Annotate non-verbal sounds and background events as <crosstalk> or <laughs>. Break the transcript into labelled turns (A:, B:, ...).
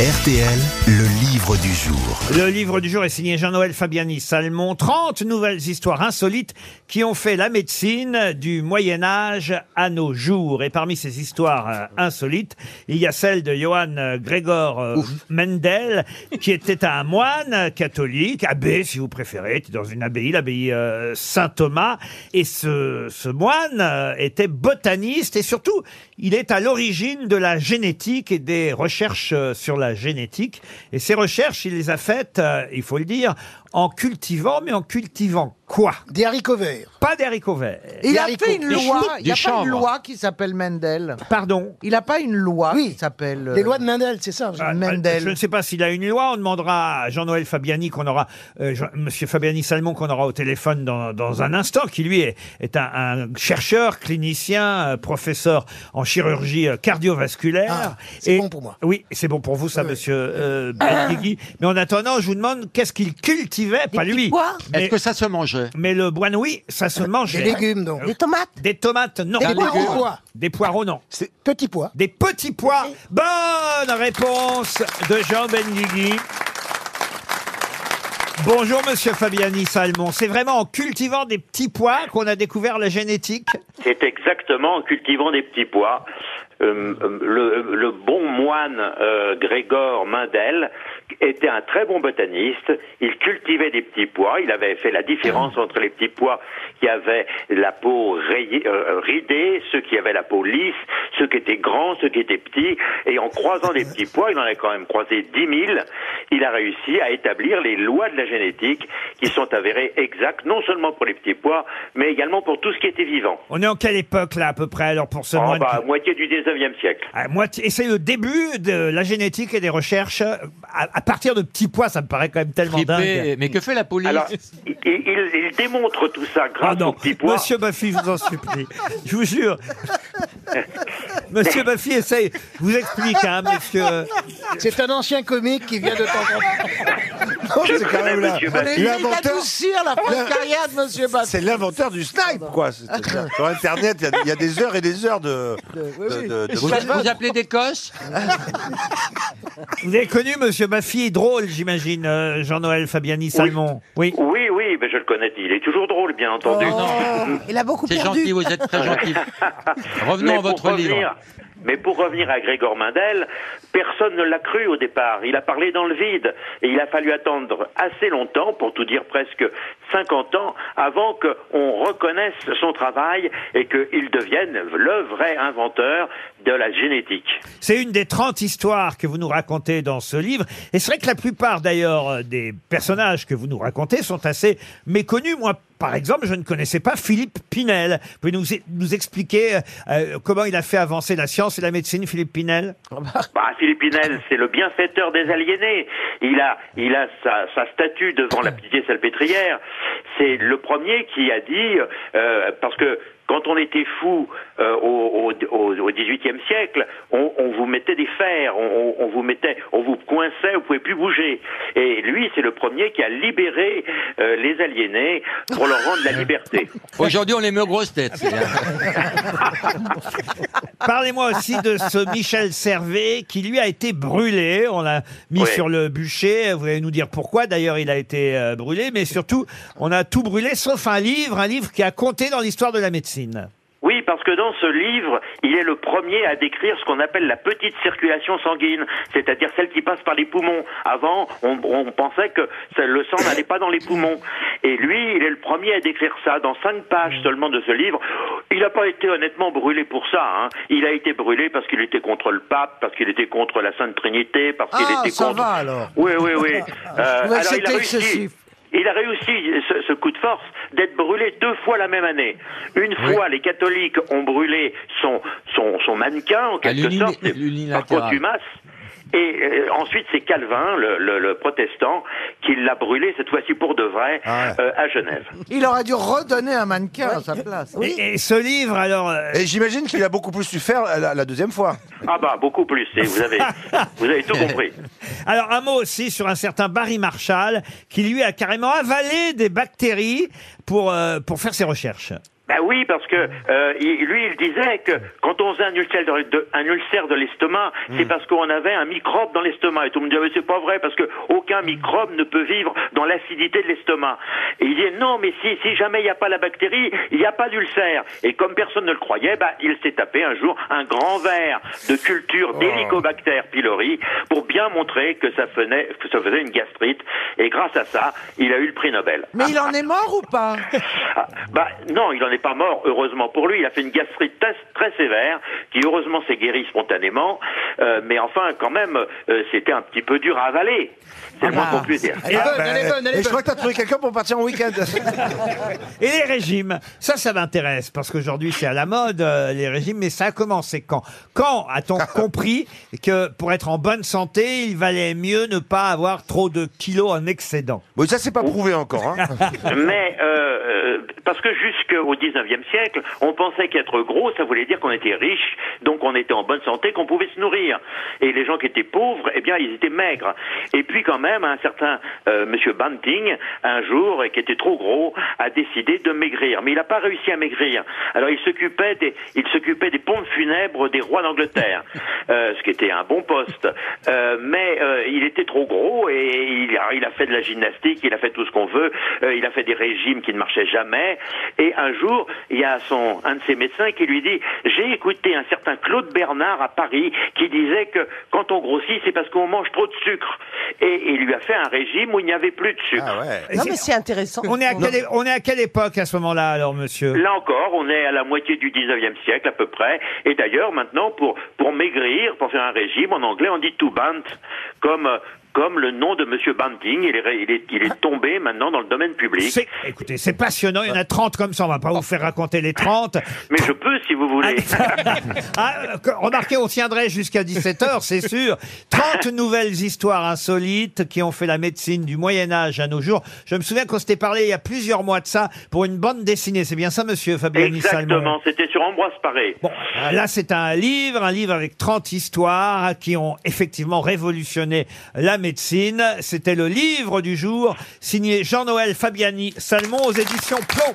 A: RTL, le livre du jour.
B: Le livre du jour est signé Jean-Noël Fabiani Salmon. 30 nouvelles histoires insolites qui ont fait la médecine du Moyen Âge à nos jours. Et parmi ces histoires euh, insolites, il y a celle de Johann euh, Gregor euh, Mendel, qui était un moine catholique, abbé si vous préférez, était dans une abbaye, l'abbaye euh, Saint-Thomas. Et ce, ce moine était botaniste et surtout, il est à l'origine de la génétique et des recherches sur la génétique. Et ces recherches, il les a faites, euh, il faut le dire, en cultivant, mais en cultivant quoi?
C: Des haricots verts.
B: Pas des haricots verts.
D: Il a
C: haricots.
D: fait une
C: Des
D: loi. Il n'y a
E: Des
D: pas une loi qui s'appelle Mendel.
B: Pardon?
D: Il n'a pas une loi
C: Oui.
D: qui s'appelle. euh,
C: Les lois de Mendel, c'est ça.
B: Ah,
D: Mendel.
B: Je ne sais pas s'il a une loi. On demandera à Jean-Noël Fabiani qu'on aura, euh, Jean- Monsieur Fabiani Salmon qu'on aura au téléphone dans, dans un instant, qui lui est, est un, un chercheur, clinicien, euh, professeur en chirurgie euh, cardiovasculaire.
C: Ah, c'est bon pour moi.
B: Oui, c'est bon pour vous ça,
C: Oui.
B: Monsieur euh, Benguigui. Mais en attendant, je vous demande qu'est-ce qu'il cultivait, pas lui.
E: Est-ce
B: Mais,
E: que ça se mangeait
B: mais le oui, ça se mange.
C: Des légumes, donc.
B: Des
C: tomates.
B: Des tomates, non.
C: Des pois.
B: Des poireaux, non.
C: C'est petits pois.
B: Des petits pois. Bonne réponse de Jean Benguigui. Bonjour Monsieur Fabiani Salmon. C'est vraiment en cultivant des petits pois qu'on a découvert la génétique?
F: C'est exactement en cultivant des petits pois. Euh, le, le bon moine euh, Grégor Mendel était un très bon botaniste. Il cultivait des petits pois. Il avait fait la différence entre les petits pois qui avaient la peau rayée, euh, ridée, ceux qui avaient la peau lisse, ceux qui étaient grands, ceux qui étaient petits. Et en croisant des petits pois, il en a quand même croisé 10 000. Il a réussi à établir les lois de la génétique qui sont avérées exactes, non seulement pour les petits pois, mais également pour tout ce qui était vivant.
B: On est en quelle époque là à peu près alors pour ce
F: Oh,
B: moine
F: bah,
B: qui-
F: moitié du 19e siècle.
B: Ah, moitié- Et c'est le début de la génétique et des recherches euh, à, à partir de petits pois. Ça me paraît quand même tellement dingue.
E: Mais que fait la police
F: Alors, il, il- il démontre tout ça grâce aux petits pois.
B: Monsieur Baffy, je vous en supplie. Je vous jure. Monsieur Baffy essaye. Je vous explique, hein, monsieur.
C: C'est un ancien comique qui vient de temps en temps.
F: Je <laughs>
G: c'est quand
F: connais
G: même là. L'inventeur-
D: adoucir la fin de carrière de Monsieur.
G: C'est l'inventeur du snipe, quoi. C'est-à-dire, Sur Internet, il y a- il y, a des heures et des heures de. de- de- de-
E: vous, vous appelez d'Écosse <laughs>
B: Vous avez connu Monsieur Baffy, drôle, j'imagine, euh, Jean-Noël Fabiani Salmon. Oui.
F: Oui, oui, mais je le connais. Il est toujours drôle, bien entendu.
D: Il a beaucoup
E: C'est gentil, vous êtes très gentil. <laughs> Revenons
F: Mais
E: à
F: pour
E: votre
F: revenir-
E: livre.
F: Mais pour revenir à Grégor Mendel, personne ne l'a cru au départ. Il a parlé dans le vide. Et il a fallu attendre assez longtemps, pour tout dire presque 50 ans, avant qu'on reconnaisse son travail et qu'il devienne le vrai inventeur de la génétique.
B: C'est une des 30 histoires que vous nous racontez dans ce livre. Et c'est vrai que la plupart, d'ailleurs, des personnages que vous nous racontez sont assez méconnus. Moi, par exemple, je ne connaissais pas Philippe Pinel. Vous pouvez nous, nous expliquer euh, comment il a fait avancer la science et la médecine, Philippe Pinel? <laughs>
F: Bah, Philippe Pinel, c'est le bienfaiteur des aliénés. Il a, il a sa, sa statue devant la <laughs> pitié salpêtrière. C'est le premier qui a dit, euh, parce que quand on était fou euh, au, au, au, au XVIIIe siècle, on, on vous mettait des fers, on, on- on vous mettait, on vous coinçait, vous pouvez plus bouger. Et lui, c'est le premier qui a libéré euh, les aliénés pour leur rendre la liberté. <laughs>
E: Aujourd'hui, on les met aux grosses têtes. <laughs>
B: Parlez-moi aussi de ce Michel Servet qui lui a été brûlé. On l'a mis sur le bûcher. Vous allez nous dire pourquoi d'ailleurs il a été euh, brûlé. Mais surtout, on a tout brûlé sauf un livre, un livre qui a compté dans l'histoire de la médecine.
F: Parce que dans ce livre, il est le premier à décrire ce qu'on appelle la petite circulation sanguine, c'est-à-dire celle qui passe par les poumons. Avant, on, on pensait que le sang n'allait pas dans les poumons. Et lui, il est le premier à décrire ça dans cinq pages seulement de ce livre. Il n'a pas été honnêtement brûlé pour ça. Hein. Il a été brûlé parce qu'il était contre le pape, parce qu'il était contre la Sainte Trinité, parce qu'il
D: Ah,
F: était
D: ça
F: contre...
D: va alors.
F: Oui, oui, oui. <laughs> Euh, alors il
D: c'était
F: a réussi.
D: excessif.
F: Il a réussi ce, ce coup de force d'être brûlé deux fois la même année. Une fois, les catholiques ont brûlé son, son, son mannequin, en quelque sorte, par contumace. Et euh, ensuite, c'est Calvin, le, le- le protestant, qui l'a brûlé, cette fois-ci pour de vrai,
G: Ah
F: euh, à Genève.
D: Il aurait dû redonner un mannequin à sa place.
B: Et, et ce livre, alors, euh,
G: Et j'imagine qu'il a beaucoup plus su faire la, la deuxième fois.
F: Ah bah, beaucoup plus, et vous avez, <laughs> vous avez tout compris.
B: alors un mot aussi sur un certain Barry Marshall qui lui a carrément avalé des bactéries pour euh, pour faire ses recherches.
F: Ben oui, parce que euh, il- lui, il disait que quand on faisait un ulcère de, de- un ulcère de l'estomac, c'est parce qu'on avait un microbe dans l'estomac. Et tout le monde disait, mais c'est pas vrai, parce que aucun microbe ne peut vivre dans l'acidité de l'estomac. Et il disait, non, mais si, si jamais il n'y a pas la bactérie, il n'y a pas d'ulcère. Et comme personne ne le croyait, bah, il s'est tapé un jour un grand verre de culture d'Helicobacter pylori pour bien montrer que ça faisait, que ça faisait une gastrite. Et grâce à ça, il a eu le prix Nobel.
D: Mais il en est mort ou pas?
F: Ah, bah non, il n'en est pas mort, heureusement pour lui. Il a fait une gastrite très, très sévère, qui heureusement s'est guérie spontanément. Euh, mais enfin, quand même, euh, c'était un petit peu dur à avaler. C'est le moins qu'on puisse dire.
C: Elle est bonne, elle est bonne, elle
G: Et
C: est
G: je crois que t'as trouvé quelqu'un pour partir en week-end. <laughs>
B: Et les régimes, ça, ça m'intéresse, parce qu'aujourd'hui, c'est à la mode, euh, les régimes, mais ça a commencé quand? Quand a-t-on <laughs> compris que pour être en bonne santé, il valait mieux ne pas avoir trop de kilos en excédent?
G: Bon, ça, c'est pas prouvé encore. Hein. <laughs>
F: Mais euh, euh, parce que jusqu'au 19e siècle, on pensait qu'être gros, ça voulait dire qu'on était riche, donc on était en bonne santé, qu'on pouvait se nourrir. Et les gens qui étaient pauvres, eh bien, ils étaient maigres. Et puis quand même, un certain euh, Monsieur Banting, un jour, qui était trop gros, a décidé de maigrir. Mais il n'a pas réussi à maigrir. Alors il s'occupait des, il des pompes funèbres des rois d'Angleterre, <laughs> euh, ce qui était un bon poste. Euh, mais euh, il était trop gros et il a, il a fait de la gymnastique, il a fait tout ce qu'on veut, il a fait des régimes qui ne marchaient jamais. Et un jour, il y a son un de ses médecins qui lui dit j'ai écouté un certain Claude Bernard à Paris qui disait que quand on grossit, c'est parce qu'on mange trop de sucre. Et il lui a fait un régime où il n'y avait plus de sucre.
G: Ah ouais.
D: Non, mais c'est intéressant.
B: on est, à quelle, on est à quelle époque à ce moment-là, alors, monsieur?
F: Là encore, on est à la moitié du 19e siècle à peu près. Et d'ailleurs, maintenant, pour, pour maigrir, pour faire un régime, en anglais, on dit to bant, comme, euh, comme le nom de Monsieur Banting. Il est, ré- il, est, il est tombé maintenant dans le domaine public.
B: C'est- Écoutez, c'est passionnant, il y en a 30 comme ça, on va pas vous faire raconter les 30. <laughs>
F: Mais je peux, si vous voulez.
B: Ah, <laughs> que- remarquez, on tiendrait jusqu'à 17h, c'est sûr. 30 nouvelles histoires insolites qui ont fait la médecine du Moyen-Âge à nos jours. Je me souviens qu'on s'était parlé il y a plusieurs mois de ça pour une bande dessinée. C'est bien ça, monsieur Fabiani Salmon
F: Exactement, c'était sur Ambroise Paré.
B: Bon, euh, là, c'est un livre, un livre avec 30 histoires qui ont effectivement révolutionné la médecine. C'était le livre du jour, signé Jean-Noël Fabiani Salmon aux éditions Plon.